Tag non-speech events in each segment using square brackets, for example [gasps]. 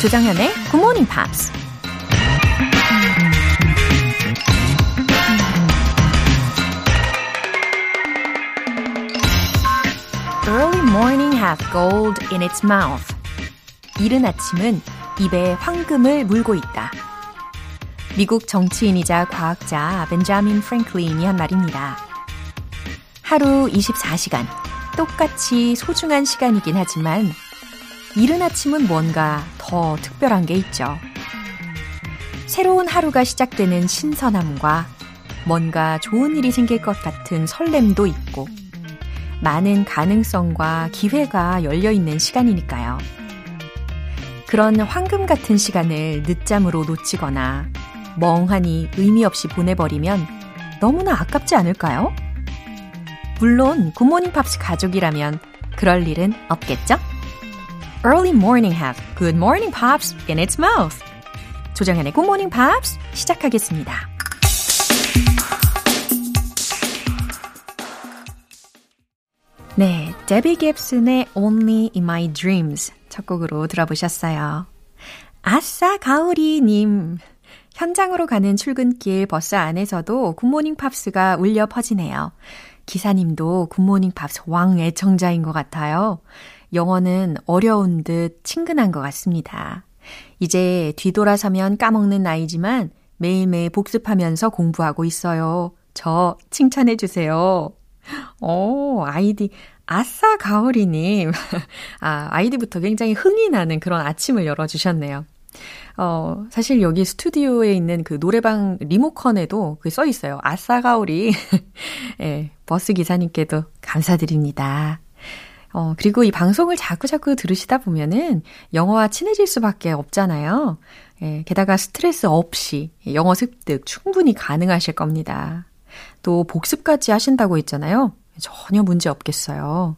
조정현의 Good Morning Pops. Early morning hath gold in its mouth. 이른 아침은 입에 황금을 물고 있다. 미국 정치인이자 과학자 벤자민 프랭클린이 한 말입니다. 하루 24시간, 똑같이 소중한 시간이긴 하지만 이른 아침은 뭔가 더 특별한 게 있죠. 새로운 하루가 시작되는 신선함과 뭔가 좋은 일이 생길 것 같은 설렘도 있고 많은 가능성과 기회가 열려 있는 시간이니까요. 그런 황금 같은 시간을 늦잠으로 놓치거나 멍하니 의미 없이 보내버리면 너무나 아깝지 않을까요? 물론 굿모닝 팝스 가족이라면 그럴 일은 없겠죠? Early morning have good morning pops in its mouth. 조정현의 Good Morning Pops 시작하겠습니다. 네, 데비 깁슨의 Only in My Dreams 첫 곡으로 들어보셨어요. 아싸 가오리님. 현장으로 가는 출근길 버스 안에서도 굿모닝 팝스가 울려 퍼지네요. 기사님도 굿모닝 팝스 왕 애청자인 것 같아요. 영어는 어려운 듯 친근한 것 같습니다. 이제 뒤돌아서면 까먹는 나이지만 매일매일 복습하면서 공부하고 있어요. 저 칭찬해 주세요. 오, 아이디, 아싸 가오리님. [laughs] 아, 아이디부터 굉장히 흥이 나는 그런 아침을 열어주셨네요. 어, 사실 여기 스튜디오에 있는 그 노래방 리모컨에도 그게 써 있어요. 아싸 가오리. [laughs] 예, 네, 버스 기사님께도 감사드립니다. 어, 그리고 이 방송을 자꾸자꾸 들으시다 보면은 영어와 친해질 수밖에 없잖아요. 예, 게다가 스트레스 없이 영어 습득 충분히 가능하실 겁니다. 또 복습까지 하신다고 했잖아요. 전혀 문제 없겠어요.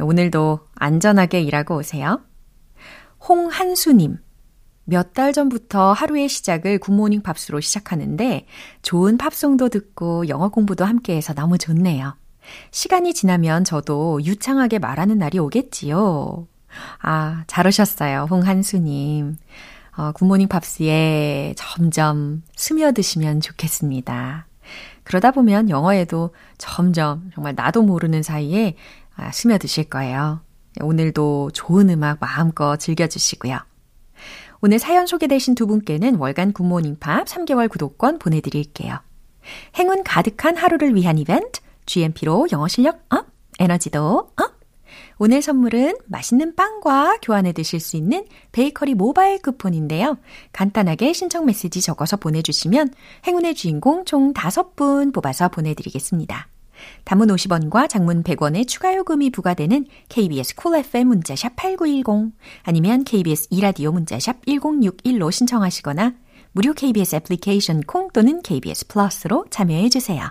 오늘도 안전하게 일하고 오세요. 홍한수님. 몇 달 전부터 하루의 시작을 굿모닝 팝스로 시작하는데 좋은 팝송도 듣고 영어 공부도 함께 해서 너무 좋네요. 시간이 지나면 저도 유창하게 말하는 날이 오겠지요. 아, 잘 오셨어요. 홍한수님. 어, 굿모닝 팝스에 점점 스며드시면 좋겠습니다. 그러다 보면 영어에도 점점 정말 나도 모르는 사이에 아, 스며드실 거예요. 오늘도 좋은 음악 마음껏 즐겨주시고요. 오늘 사연 소개되신 두 분께는 월간 굿모닝 팝 3개월 구독권 보내드릴게요. 행운 가득한 하루를 위한 이벤트 GMP로 영어 실력 up, 에너지도 up. 오늘 선물은 맛있는 빵과 교환해 드실 수 있는 베이커리 모바일 쿠폰인데요. 간단하게 신청 메시지 적어서 보내주시면 행운의 주인공 총 5분 뽑아서 보내드리겠습니다. 단문 50원과 장문 100원의 추가 요금이 부과되는 KBS Cool FM 문자샵 8910 아니면 KBS 이라디오 문자샵 1061로 신청하시거나 무료 KBS 애플리케이션 콩 또는 KBS 플러스로 참여해 주세요.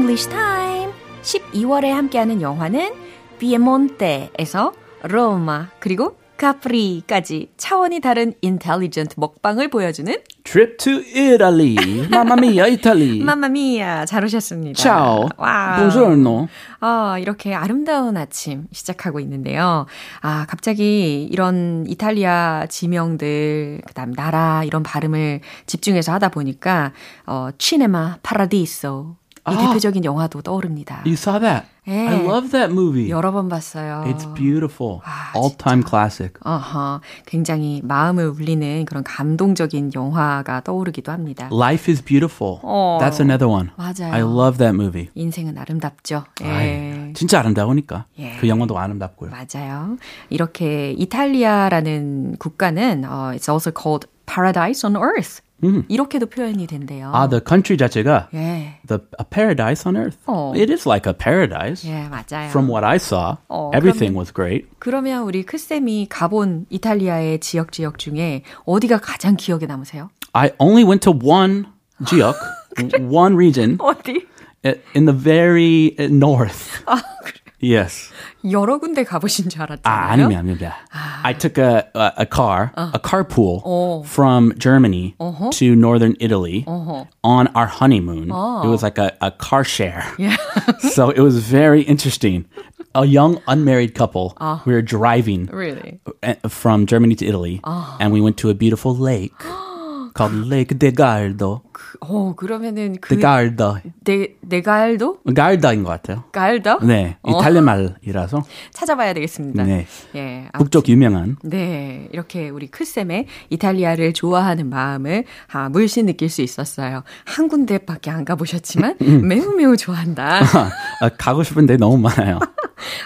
English Time. 12월에 함께하는 영화는 비에몬테에서 로마 그리고 카프리까지 차원이 다른 인텔리전트 먹방을 보여주는 Trip to Italy. 마마미아 이탈리. 마마미아 잘 오셨습니다. Ciao. 와. Buongiorno. 아, 이렇게 아름다운 아침 시작하고 있는데요. 아, 갑자기 이런 이탈리아 지명들, 그다음 나라 이런 발음을 집중해서 하다 보니까 어, 치네마 파라디소 이 대표적인 영화도 떠오릅니다. You saw that? 예. I love that movie. 여러 번 봤어요. It's beautiful. 아, All-time classic. 어허, 굉장히 마음을 울리는 그런 감동적인 영화가 떠오르기도 합니다. Life is beautiful. 어. That's another one. 맞아요. I love that movie. 인생은 아름답죠. 예. 아이, 진짜 아름다우니까. 예. 그 영화도 아름답고요. 맞아요. 이렇게 이탈리아라는 국가는 어, it's also called paradise on earth. 이렇게도 표현이 된대요. 아, the country 자체가 예. the a paradise on earth. 어. It is like a paradise. 예, 맞아요. From what I saw, 어, everything 그러면- was great. 그러면 우리 크쌤이 가본 이탈리아의 지역 지역 중에 어디가 가장 기억에 남으세요? I only went to one 지역, one region 어디? in the very uh, north. 아, Yes. 여러 군데 가보신 줄 알았잖아요. 아, 아닙니다, 아닙니다. I took a, a, a car, a carpool 어. from Germany to northern Italy on our honeymoon. It was like a, a car share. [laughs] so it was very interesting. A young unmarried couple. We were driving Really? uh, from Germany to Italy, and we went to a beautiful lake [gasps] called Lake de Gardo. 어, 그러면은 그 De Gardo. 네, 네갈도? Garda인 것 같아요. 갈더? 네, 이탈리아 말이라서 찾아봐야 되겠습니다. 네. 예. 아무튼 북쪽 유명한 네, 이렇게 우리 크쌤의 이탈리아를 좋아하는 마음을 아, 물씬 느낄 수 있었어요. 한 군데밖에 안 가보셨지만 매우 매우 좋아한다. [laughs] 아, 가고 싶은 데 너무 많아요. [laughs]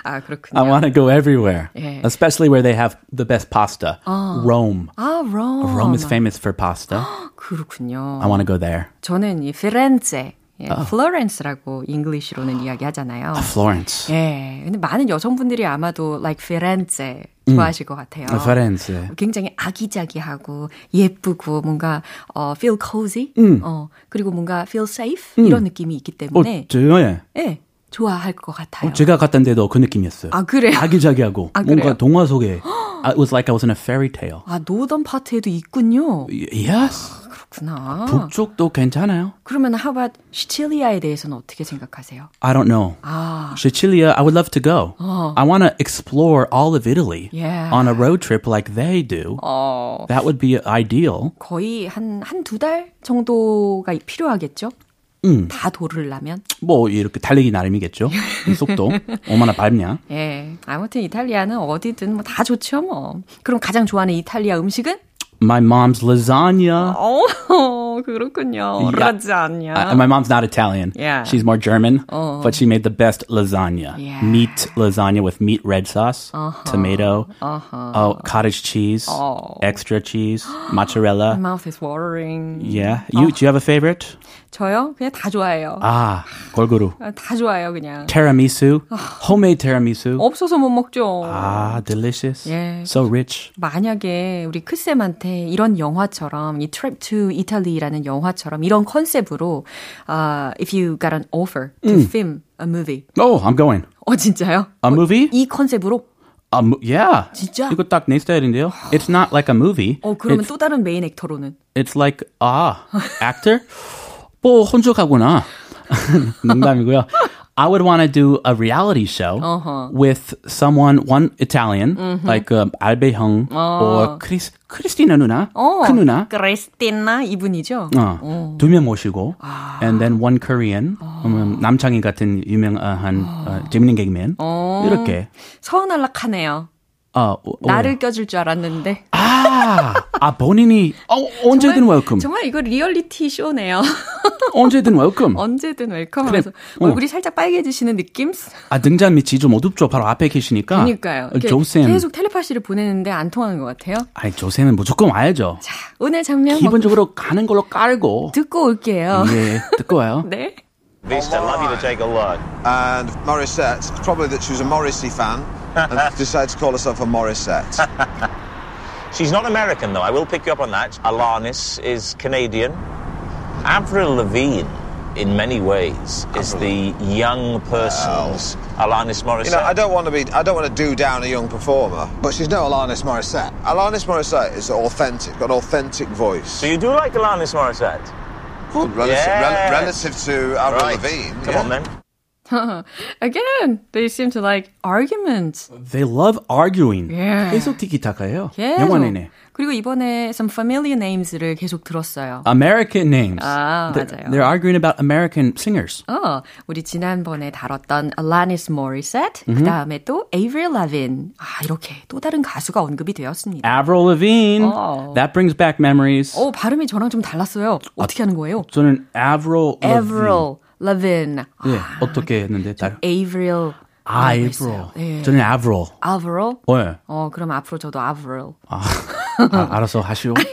아 그렇군요. I want to go everywhere, 예. especially where they have the best pasta. Rome. 아, Rome. Rome is famous for pasta. 그렇군요. I want to go there. 저는 이 피렌체, 예, Florence라고 English로는 이야기하잖아요. Florence. 예, 근데 많은 여성분들이 아마도 like 피렌체 좋아하실 것 같아요. Florence. 굉장히 아기자기하고 예쁘고 뭔가 어 feel cozy, 어 그리고 뭔가 feel safe 이런 느낌이 있기 어, 때문에 저요, 예. 예 좋아할 것 같아요. 제가 갔던 데도 그 느낌이었어요. 아 그래요? 아기자기하고 아, 뭔가 그래요? 동화 속에 it was like I was in a fairy tale. 아 노던 파트에도 있군요. Yes. 그렇구나. 북쪽도 괜찮아요. 그러면 how about 시칠리아에 대해서는 어떻게 생각하세요? I don't know. 아 Sicilia, I would love to go. I want to explore all of Italy Yeah. on a road trip like they do. 어, That would be ideal. 거의 한 한 두 달 정도가 필요하겠죠? 음. 다 도르려면. 뭐 이렇게 달리기 나름이겠죠. 이 속도 [laughs] 얼마나 밟냐. 예. 아무튼 이탈리아는 어디든 뭐 다 좋죠, 뭐. 그럼 가장 좋아하는 이탈리아 음식은? My mom's lasagna. 어, 그렇군요. Yeah. 라자냐. I- my mom's not Italian. Yeah. She's more German, but she made the best lasagna. Yeah. Meat lasagna with meat red sauce, tomato, oh, cottage cheese, Oh. extra cheese, [gasps] mozzarella. My mouth is watering. Yeah. You do you have a favorite? 저요? 그냥 다 좋아해요. Ah, 골고루. 아, 다 좋아요, 그냥. Tiramisu, homemade tiramisu. 없어서 못 먹죠. Ah, delicious. Yeah. So rich. 만약에 우리 크쌤한테 이런 영화처럼 이 Trip to Italy 라는 영화처럼 이런 컨셉으로 uh, if you got an offer to film a movie. Oh, I'm going. 어 진짜요? A movie? 이 컨셉으로? Mo- yeah. 진짜? 이거 딱 내 스타일인데요. It's not like a movie. 어 그러면 it's, 또 다른 메인 액터로는 it's like ah, actor. 뭐 혼족하구나. 농담이고요. I would want to do a reality show with someone, one Italian, like um, Albe Hung or Chris, Christina 누나, 큰 누나. 크리스티나 이분이죠? 어, 두 명 모시고, and then one Korean, 그러면 남창희 같은 유명한 어, 재밌는 개그맨 이렇게. 서운할락하네요. 어, 어, 나를 껴줄 줄 알았는데 아, 아 본인이 어, 언제든 welcome, 정말 이거 리얼리티 쇼네요. [laughs] 언제든 welcome. 언제든 welcome하면서 어. 얼굴이 살짝 빨개지시는 느낌? 아 등잔 밑이 좀 어둡죠. 바로 앞에 계시니까. 그러니까요. 조쌤. 계속 텔레파시를 보내는데 안 통하는 것 같아요. 아니 조쌤은 무조건 와야죠. 자, 오늘 장면 뭐 기본적으로 가는 걸로 깔고. 듣고 올게요. 예, 듣고 와요. [laughs] 네. Vista, love you to take a look. and Morissette, probably that she was a Morrissey fan, and decided to call herself a Morissette. [laughs] She's not American, though. I will pick you up on that. Alanis is Canadian. Avril Lavigne, in many ways, is the young person's Alanis Morissette. You know, I don't want to be, I don't want to do down a young performer, but she's no Alanis Morissette. Alanis Morissette is authentic, got an authentic voice. so you do like Alanis Morissette? relative, Yes. rel- relative to Avril Right. Lavigne. Come yeah. on, then. Again, they seem to like arguments. They love arguing. Yeah. 계속 티키타카예요. 계속. 영화 내내. 그리고 이번에 some familiar names를 계속 들었어요. American names. 아, they're, 맞아요. they're arguing about American singers. 어, 우리 지난번에 다뤘던 Alanis Morissette, 그 다음에 또 Avril Lavigne. 아, 이렇게 또 다른 가수가 언급이 되었습니다. Avril Lavigne. Oh. That brings back memories. 오, 발음이 저랑 좀 달랐어요. 어떻게 하는 거예요? 저는 Avril Lavigne. Avril Lavigne. 예, 어떻게 했는데? 다른. Avril. 아, 라고 Avril. 했어요. 예. 저는 Avril. Avril? 네. 어, 그럼 앞으로 저도 Avril. 아, 알아서 하시오. [laughs]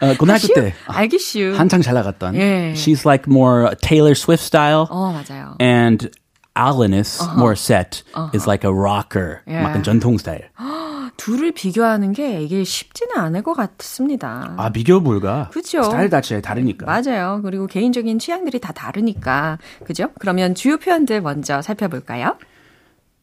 어, 고등학교 때 알겠슈. 한창 잘 나갔던. 예. She's like more Taylor Swift style. 어, 맞아요. And Alanis Morissette is like a rocker. 예. 약간 전통 스타일. [gasps] 둘을 비교하는 게 이게 쉽지는 않을 것 같습니다. 아, 비교 불가. 그죠. 스타일 자체 다르니까. 맞아요. 그리고 개인적인 취향들이 다 다르니까. 그죠? 그러면 주요 표현들 먼저 살펴볼까요?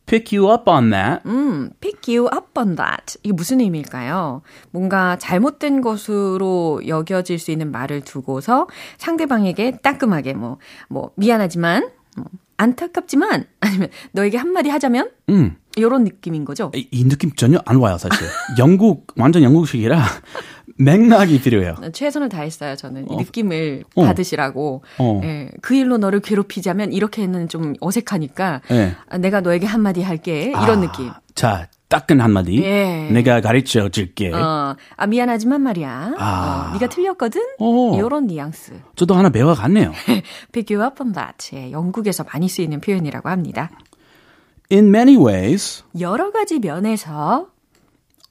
Pick you up on that. 음, pick you up on that. 이게 무슨 의미일까요? 뭔가 잘못된 것으로 여겨질 수 있는 말을 두고서 상대방에게 따끔하게 뭐, 뭐, 미안하지만, 뭐, 안타깝지만, [laughs] 아니면 너에게 한마디 하자면, 음. 이런 느낌인 거죠. 이, 이 느낌 전혀 안 와요, 사실. [laughs] 영국, 완전 영국식이라 [laughs] 맥락이 필요해요. 최선을 다했어요, 저는. 이 느낌을 어. 받으시라고. 어. 예, 그 일로 너를 괴롭히자면 이렇게는 좀 어색하니까 예. 아, 내가 너에게 한마디 할게. 이런 느낌. 자, 따끈 한마디. 예. 내가 가르쳐 줄게. 어, 아 미안하지만 말이야. 아. 어, 네가 틀렸거든. 어. 이런 뉘앙스. 저도 하나 배워갔네요. [laughs] That. 예, 영국에서 많이 쓰이는 표현이라고 합니다. In many ways, 여러 가지 면에서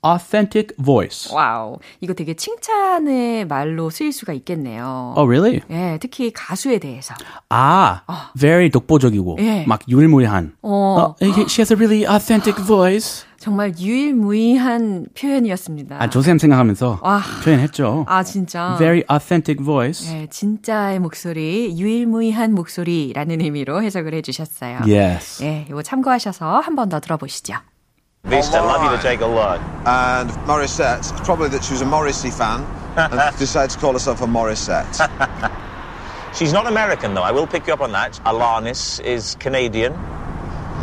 authentic voice. 와우 이거 되게 칭찬의 말로 쓰일 수가 있겠네요. Oh, really? 예, 특히 가수에 대해서. 아, very 독보적이고, 예. 막 유일무이한. 어. she has a really authentic voice. 정말 유일무이한 표현이었습니다. 아, 조쌤 생각하면서 와. 표현했죠. 아, 진짜. Very authentic voice. 네, 진짜의 목소리, 유일무이한 목소리라는 의미로 해석을 해주셨어요. Yes. 예, 이거 참고하셔서 한 번 더 들어보시죠. Vista, love you to take a look. And Morissette, probably that she was a Morrissey fan and decided to call herself a Morissette. She's not American, though. I will pick you up on that. Alanis is Canadian.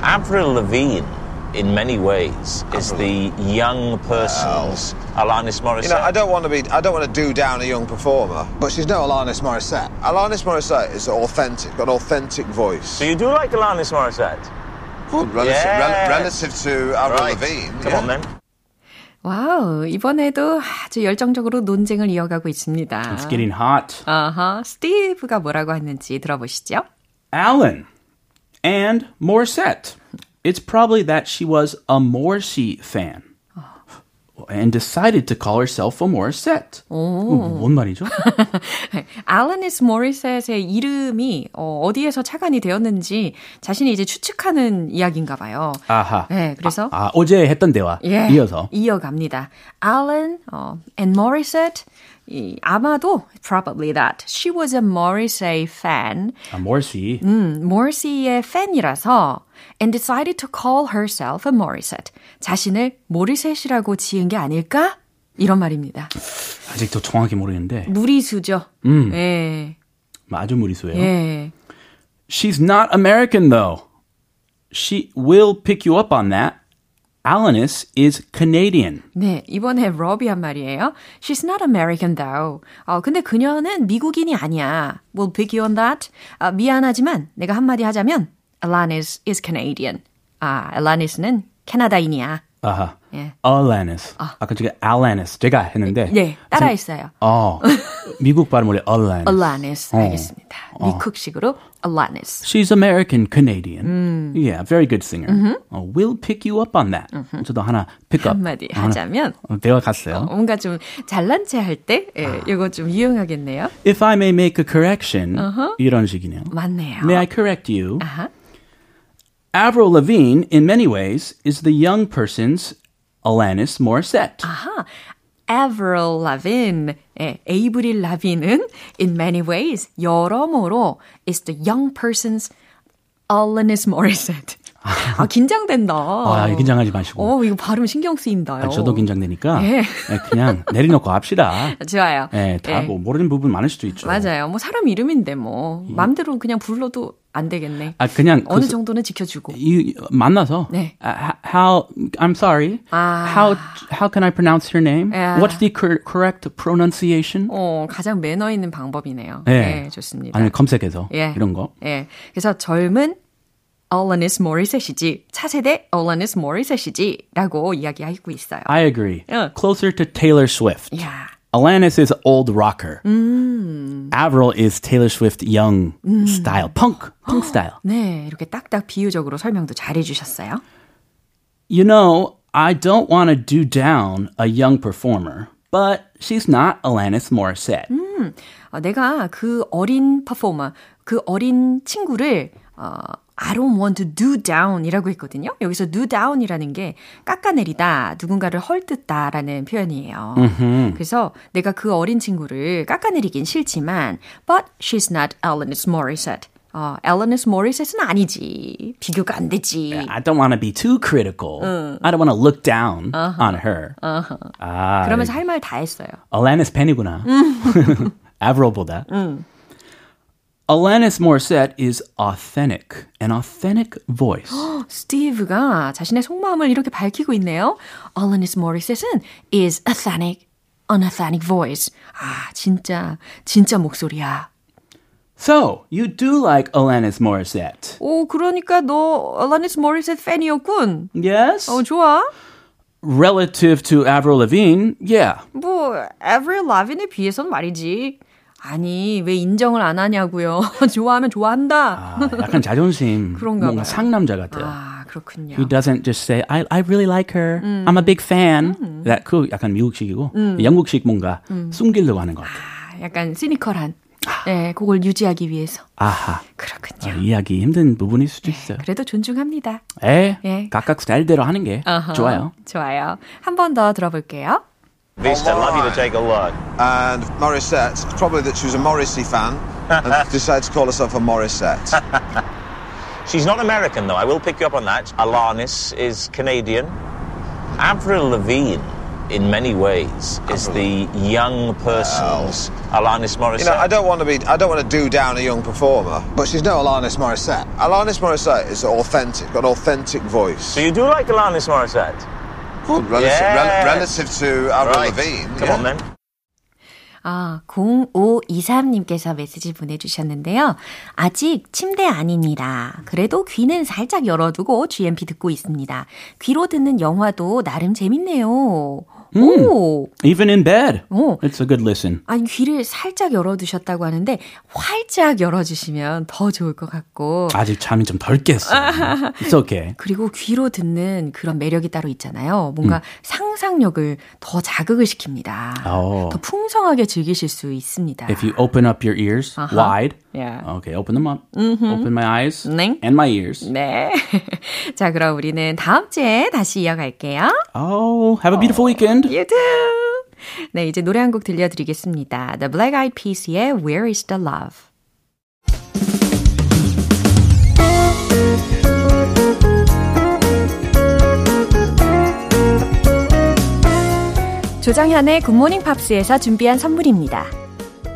Avril Lavigne, in many ways, is the young person's Alanis Morissette. You know, I don't want to be, I don't want to do down a young performer, but she's no Alanis Morissette. Alanis Morissette is authentic, got an authentic voice. So you do like Alanis Morissette? Well, relative, Yes. rel- relative to Avril Right. Lavigne. Come yeah. on then. 와우, 이번에도 아주 열정적으로 논쟁을 이어가고 있습니다. It's getting hot. 아하, 스티브가 뭐라고 했는지 들어보시죠. Alan and Morissette. It's probably that she was a Morrissey fan. And decided to call herself a Morissette. 어, 뭔 말이죠? 알라니스 모리셋의 이름이 어, 디에서 착안이 되었는지 자신이 이제 추측하는 이야기인가 봐요. 아하. 네, 그래서 아, 어제 했던 대화 예, 이어서 이어갑니다. Alan 어, and Morissette 이, 아마도 probably that she was a Morrissey fan, 아, Morrissey. 음, Morrissey의 팬이라서 and decided to call herself a Morissette. 자신을 모리셋이라고 지은 게 아닐까? 이런 말입니다. 아직도 정확히 모르겠는데 무리수죠. 음. 예, 아주 무리수예요. 예. She's not American though. She will pick you up on that. Alanis is Canadian. 네, 이번에 러비 한 말이에요. She's not American though. 어, 근데 그녀는 미국인이 아니야. We'll pick you on that. 아, 미안하지만 내가 한마디 하자면 Alanis is Canadian. 아, Alanis는 캐나다인이야. 아하. 예. Alanis. 아. 까 제가 Alanis 제가 했는데. 네, 따라했어요. 어. 미국 발음으로 Alanis. Alanis. 어. 알겠습니다. 미국식으로 Alanis. She's American Canadian. Yeah, very good singer. 어, we'll pick you up on that. 저도 하나 pick up. 한마디 하자면 어, 배워 갔어요. 뭔가 좀 잘난 체 할 때 예, 이거 좀 유용하겠네요. If I may make a correction. 이런 식이네요. 맞네요. May I correct you? 아하. Avril Lavigne, in many ways, is the young person's Alanis Morissette. 아하. Avril Lavigne, 예, 에이브릴 라빈은 in many ways 여러모로 is the young person's Alanis Morissette. 아, 긴장된다. 아, 긴장하지 마시고. 어, 이거 발음 신경 쓰인다요. 아, 저도 긴장되니까. 예. 네, 그냥 내려놓고 합시다. 좋아요. 네, 다뭐 예. 모르는 부분 많을 수도 있죠. 맞아요. 뭐 사람 이름인데 뭐 마음대로 그냥 불러도 안 되겠네. 아, 그냥 어느 그, 정도는 지켜주고. 이, 만나서 네. 아, how I'm sorry. 아. How how can I pronounce your name? 야. What's the cor- correct pronunciation? 어, 가장 매너 있는 방법이네요. 네. 네, 좋습니다. 아니면 검색해서 예. 이런 거. 예. 그래서 젊은 Alanis Morisset이지, 차세대 Alanis Morisset이지 라고 이야기하고 있어요. I agree. 예. Closer to Taylor Swift. 야 Alanis is old rocker. 음. Avril is Taylor Swift young style, punk, punk [gasps] style. 네, 이렇게 딱딱 비유적으로 설명도 잘 해주셨어요. You know, I don't want to do down a young performer, but she's not Alanis Morissette. 어, 내가 그 어린 퍼포머, 그 어린 친구를 어, I don't want to do down이라고 했거든요. 여기서 do down이라는 게 깎아내리다, 누군가를 헐뜯다 라는 표현이에요. 그래서 내가 그 어린 친구를 깎아내리긴 싫지만, but she's not Alanis Morissette. 어, Alanis Morissette는 아니지. 비교가 안 되지. I don't want to be too critical. I don't want to look down on her. 아, 그러면서 할 말 다 했어요. Alanis 팬이구나. Avril보다. Alanis Morissette is authentic, an authentic voice. [gasps] 스티브가 자신의 속마음을 이렇게 밝히고 있네요. Alanis Morissette는 is authentic, an authentic voice. 아, 진짜, 진짜 목소리야. So, you do like Alanis Morissette. 오, 그러니까 너 Alanis Morissette 팬이었군. Yes? 어, 좋아. Relative to Avril Lavigne, yeah. 뭐, Avril Lavigne에 비해서는 말이지. 아니, 왜 인정을 안 하냐고요. [laughs] 좋아하면 좋아한다. 아, 약간 자존심. [laughs] 그런가 뭔가 봐요. 상남자 같아요. 아, 그렇군요. He doesn't just say, I, I really like her. I'm a big fan. That, 그 약간 미국식이고, 영국식 뭔가 숨기려고 하는 것 같아요. 아, 약간 시니컬한. 네, 그걸 유지하기 위해서. 아하. 그렇군요. 아, 이해하기 힘든 부분일 수도 있어요. 그래도 존중합니다. 에, 예. 각각 스타일대로 하는 게 어허, 좋아요. 좋아요. 한 번 더 들어볼게요. Vista, love you to take a look. And Morissette, probably that she was a Morrissey fan and [laughs] decided to call herself a Morissette. [laughs] She's not American, though. I will pick you up on that. Alanis is Canadian. Avril Lavigne, in many ways, is the young person's Alanis Morissette. You know, I don't want to be, I don't want to do down a young performer, but she's no Alanis Morissette. Alanis Morissette is authentic, got an authentic voice. so you do like Alanis Morissette? Good, relative, Yes. rel- relative to Avril Right. Lavigne. Come yeah. on then. 아, 0523님께서 메시지 보내주셨는데요. 아직 침대 아닙니다. 그래도 귀는 살짝 열어두고 GMP 듣고 있습니다. 귀로 듣는 영화도 나름 재밌네요. 오! Even in bed. 오. It's a good listen. 아니, 귀를 살짝 열어두셨다고 하는데, 활짝 열어주시면 더 좋을 것 같고. 아직 잠이 좀 덜 깼어. [laughs] It's okay. 그리고 귀로 듣는 그런 매력이 따로 있잖아요. 뭔가 상상력을 더 자극을 시킵니다. 오. 더 풍성하게 즐기실 수 있습니다. If you open up your ears Uh-huh. wide. Yeah. Okay, open them up. Open my eyes 네. and my ears. 네. 자, 그럼 우리는 다음 주에 다시 이어갈게요. Oh, have a beautiful weekend. You too. 네, 이제 노래 한 곡 들려드리겠습니다. The Black Eyed Peas의 Where is the Love? 조정현의 굿모닝 팝스에서 준비한 선물입니다.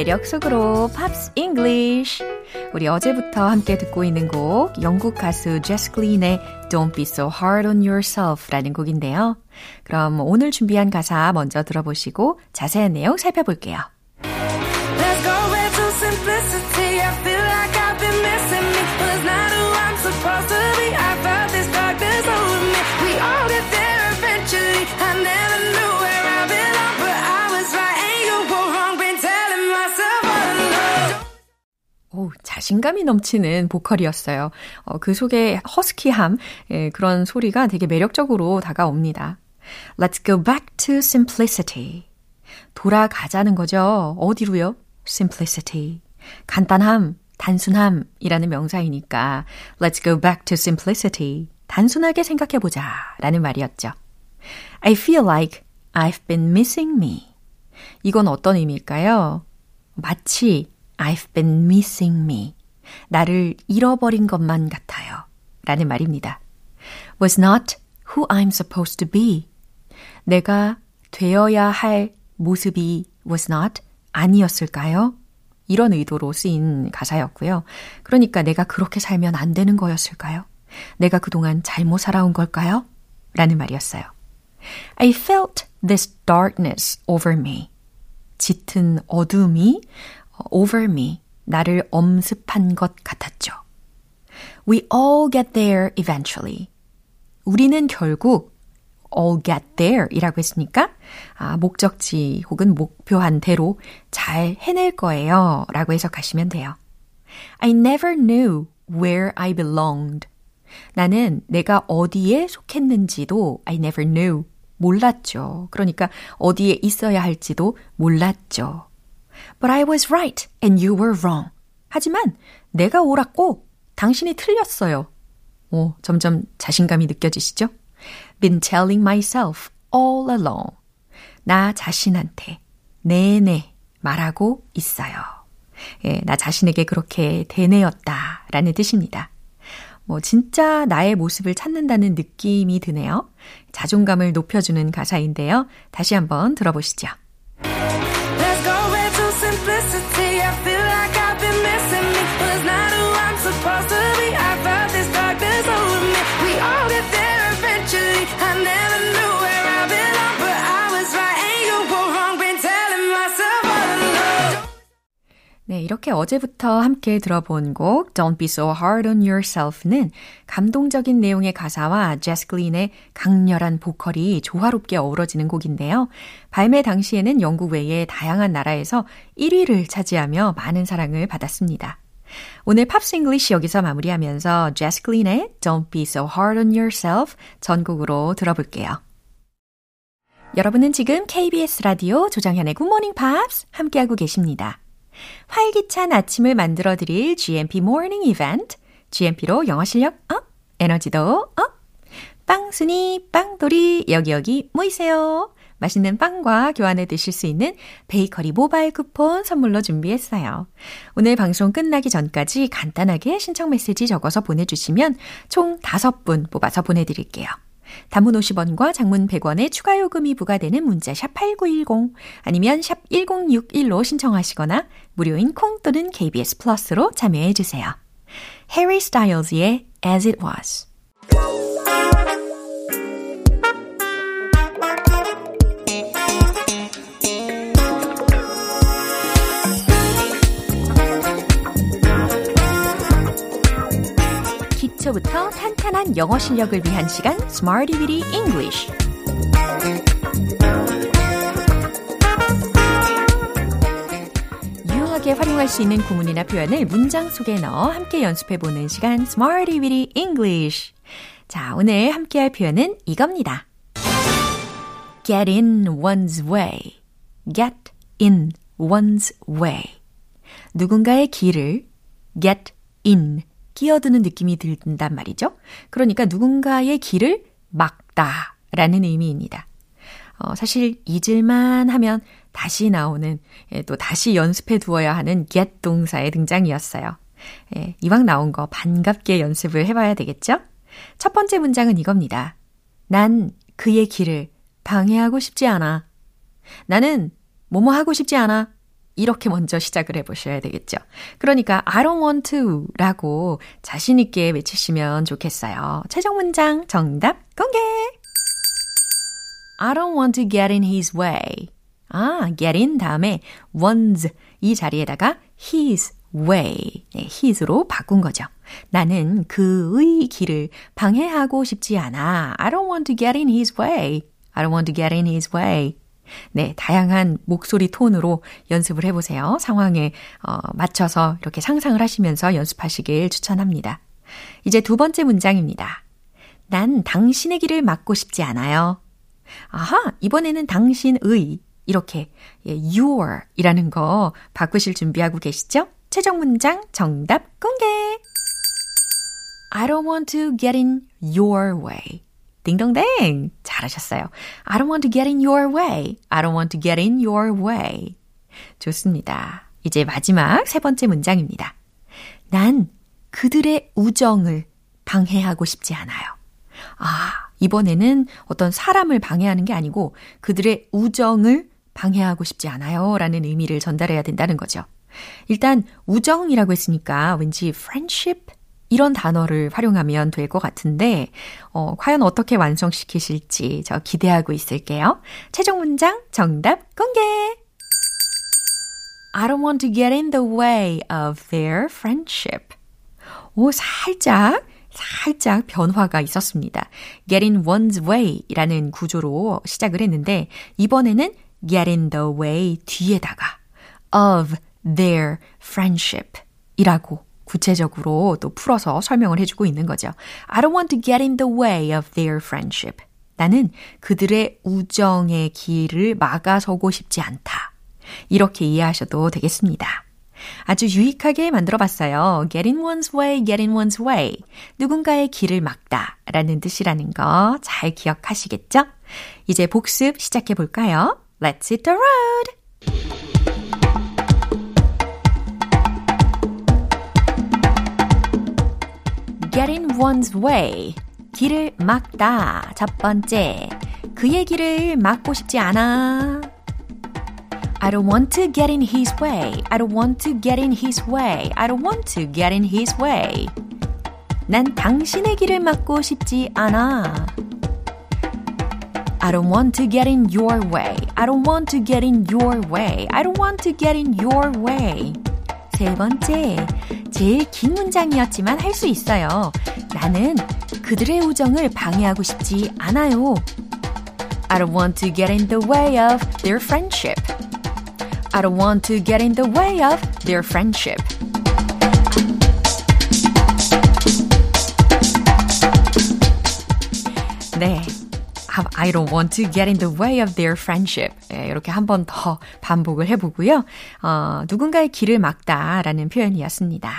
매력 속으로 Pops English. 우리 어제부터 함께 듣고 있는 곡, 영국 가수 제스 글린의 Don't Be So Hard on Yourself라는 곡인데요. 그럼 오늘 준비한 가사 먼저 들어보시고 자세한 내용 살펴볼게요. 자신감이 넘치는 보컬이었어요. 어, 그 속에 허스키함, 예, 그런 소리가 되게 매력적으로 다가옵니다. Let's go back to simplicity. 돌아가자는 거죠. 어디로요? simplicity. 간단함, 단순함이라는 명사이니까 let's go back to simplicity. 단순하게 생각해보자 라는 말이었죠. I feel like I've been missing me. 이건 어떤 의미일까요? 마치 I've been missing me. 나를 잃어버린 것만 같아요. 라는 말입니다. was not who I'm supposed to be. 내가 되어야 할 모습이 was not 아니었을까요? 이런 의도로 쓰인 가사였고요. 그러니까 내가 그렇게 살면 안 되는 거였을까요? 내가 그동안 잘못 살아온 걸까요? 라는 말이었어요. I felt this darkness over me. 짙은 어둠이 over me, 나를 엄습한 것 같았죠. We all get there eventually. 우리는 결국 all get there 이라고 했으니까, 아, 목적지 혹은 목표한 대로 잘 해낼 거예요. 라고 해석하시면 돼요. I never knew where I belonged. 나는 내가 어디에 속했는지도 I never knew. 몰랐죠. 그러니까 어디에 있어야 할지도 몰랐죠. But I was right and you were wrong. 하지만 내가 옳았고 당신이 틀렸어요. 오, 점점 자신감이 느껴지시죠? Been telling myself all along. 나 자신한테 내내 말하고 있어요. 예, 나 자신에게 그렇게 되뇌었다 라는 뜻입니다. 뭐 진짜 나의 모습을 찾는다는 느낌이 드네요. 자존감을 높여주는 가사인데요. 다시 한번 들어보시죠. 네, 이렇게 어제부터 함께 들어본 곡 Don't Be So Hard on Yourself는 감동적인 내용의 가사와 제스 글린의 강렬한 보컬이 조화롭게 어우러지는 곡인데요. 발매 당시에는 영국 외의 다양한 나라에서 1위를 차지하며 많은 사랑을 받았습니다. 오늘 Pops English 여기서 마무리하면서 제스 글린의 Don't Be So Hard on Yourself 전곡으로 들어볼게요. 여러분은 지금 KBS 라디오 Good Morning Pops 함께하고 계십니다. 활기찬 아침을 만들어 드릴 GMP Morning Event. GMP로 영어 실력 up, 에너지도 up. 빵순이, 빵돌이, 여기 여기 모이세요. 맛있는 빵과 교환해 드실 수 있는 베이커리 모바일 쿠폰 선물로 준비했어요. 오늘 방송 끝나기 전까지 간단하게 신청 메시지 적어서 보내주시면 총 5분 뽑아서 보내드릴게요. 단문 50원과 장문 100원의 추가 요금이 부과되는 문자 샵 8910 아니면 샵 1061로 신청하시거나 무료인 콩 또는 KBS 플러스로 참여해 주세요. 해리 스타일즈의 As It Was 기초부터 탄탄한 영어 실력을 위한 시간 Smarty Weedy English 유용하게 활용할 수 있는 구문이나 표현을 문장 속에 넣어 함께 연습해보는 시간 Smarty Weedy English 자, 오늘 함께할 표현은 이겁니다. Get in one's way. Get in one's way. 누군가의 길을 get in 끼어드는 느낌이 든단 말이죠. 그러니까 누군가의 길을 막다 라는 의미입니다. 어, 사실 잊을만 하면 다시 나오는 예, 또 다시 연습해 두어야 하는 get 동사의 등장이었어요. 예, 이왕 나온 거 반갑게 연습을 해봐야 되겠죠? 첫 번째 문장은 이겁니다. 난 그의 길을 방해하고 싶지 않아. 나는 뭐뭐 하고 싶지 않아. 이렇게 먼저 시작을 해보셔야 되겠죠. 그러니까 I don't want to 라고 자신 있게 외치시면 좋겠어요. 최종 문장 정답 공개! I don't want to get in his way. 아, get in 다음에 one's 이 자리에다가 his way, 네, his로 바꾼 거죠. 나는 그의 길을 방해하고 싶지 않아. I don't want to get in his way. I don't want to get in his way. 네, 다양한 목소리 톤으로 연습을 해보세요. 상황에 어, 맞춰서 이렇게 상상을 하시면서 연습하시길 추천합니다. 이제 두 번째 문장입니다. 난 당신의 길을 막고 싶지 않아요. 아하, 이번에는 당신의 이렇게 예, your 이라는 거 바꾸실 준비하고 계시죠? 최종 문장 정답 공개! I don't want to get in your way. 딩동댕! 잘하셨어요. I don't want to get in your way. I don't want to get in your way. 좋습니다. 이제 마지막 세 번째 문장입니다. 난 그들의 우정을 방해하고 싶지 않아요. 아, 이번에는 어떤 사람을 방해하는 게 아니고 그들의 우정을 방해하고 싶지 않아요. 라는 의미를 전달해야 된다는 거죠. 일단, 우정이라고 했으니까 왠지 friendship? 이런 단어를 활용하면 될 것 같은데, 어, 과연 어떻게 완성시키실지 저 기대하고 있을게요. 최종 문장 정답 공개! I don't want to get in the way of their friendship. 오, 살짝, 살짝 변화가 있었습니다. get in one's way 라는 구조로 시작을 했는데, 이번에는 get in the way 뒤에다가 of their friendship 이라고 구체적으로 또 풀어서 설명을 해주고 있는 거죠. I don't want to get in the way of their friendship. 나는 그들의 우정의 길을 막아서고 싶지 않다. 이렇게 이해하셔도 되겠습니다. 아주 유익하게 만들어 봤어요. get in one's way, get in one's way. 누군가의 길을 막다 라는 뜻이라는 거 잘 기억하시겠죠? 이제 복습 시작해 볼까요? Let's hit the road! get in one's way. 길을 막다. 첫 번째. 그의 길을 막고 싶지 않아. I don't want to get in his way. I don't want to get in his way. I don't want to get in his way. 난 당신의 길을 막고 싶지 않아. I don't want to get in your way. I don't want to get in your way. I don't want to get in your way. 세 번째, 제일 긴 문장이었지만 할 수 있어요. 나는 그들의 우정을 방해하고 싶지 않아요. I don't want to get in the way of their friendship. I don't want to get in the way of their friendship. 네. I don't want to get in the way of their friendship. 네, 이렇게 한 번 더 반복을 해보고요. 어, 누군가의 길을 막다라는 표현이었습니다.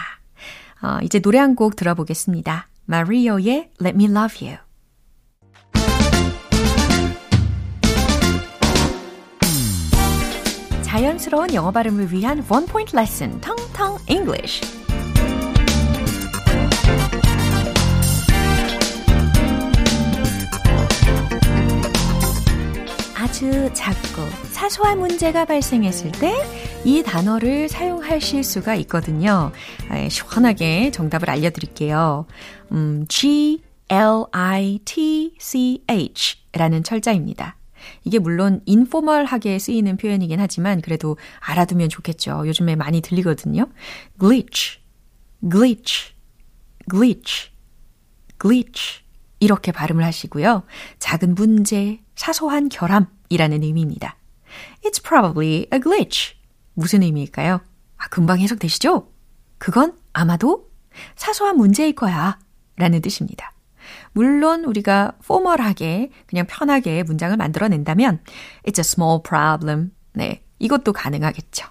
어, 이제 노래 한 곡 들어보겠습니다. 마리오의 Let Me Love You. 자연스러운 영어 발음을 위한 원 포인트 레슨, 텅텅 English. 아주 작고 사소한 문제가 발생했을 때 이 단어를 사용하실 수가 있거든요. 시원하게 정답을 알려드릴게요. 음, G, L, I, T, C, H 라는 철자입니다. 이게 물론 인포멀하게 쓰이는 표현이긴 하지만 그래도 알아두면 좋겠죠. 요즘에 많이 들리거든요. glitch, glitch, glitch, glitch. 이렇게 발음을 하시고요. 작은 문제, 사소한 결함 이라는 의미입니다. It's probably a glitch. 무슨 의미일까요? 아, 금방 해석되시죠? 그건 아마도 사소한 문제일 거야. 라는 뜻입니다. 물론 우리가 포멀하게 그냥 편하게 문장을 만들어낸다면 It's a small problem. 네, 이것도 가능하겠죠.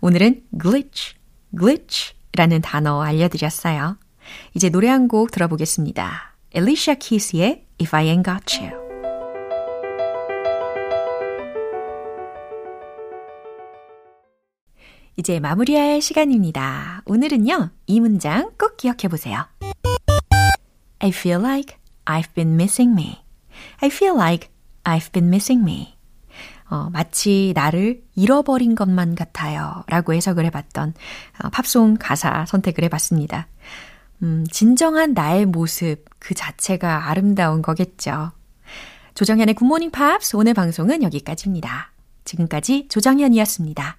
오늘은 glitch, glitch 라는 단어 알려드렸어요. 이제 노래 한 곡 들어보겠습니다. Alicia Keys의 If I Ain't Got You. 이제 마무리할 시간입니다. 오늘은요, 이 문장 꼭 기억해 보세요. I feel like I've been missing me. I feel like I've been missing me. 어, 마치 나를 잃어버린 것만 같아요. 라고 해석을 해봤던 어, 팝송 가사 선택을 해봤습니다. 음, 진정한 나의 모습 그 자체가 아름다운 거겠죠. 조정현의 굿모닝 팝스 오늘 방송은 여기까지입니다. 지금까지 조정현이었습니다.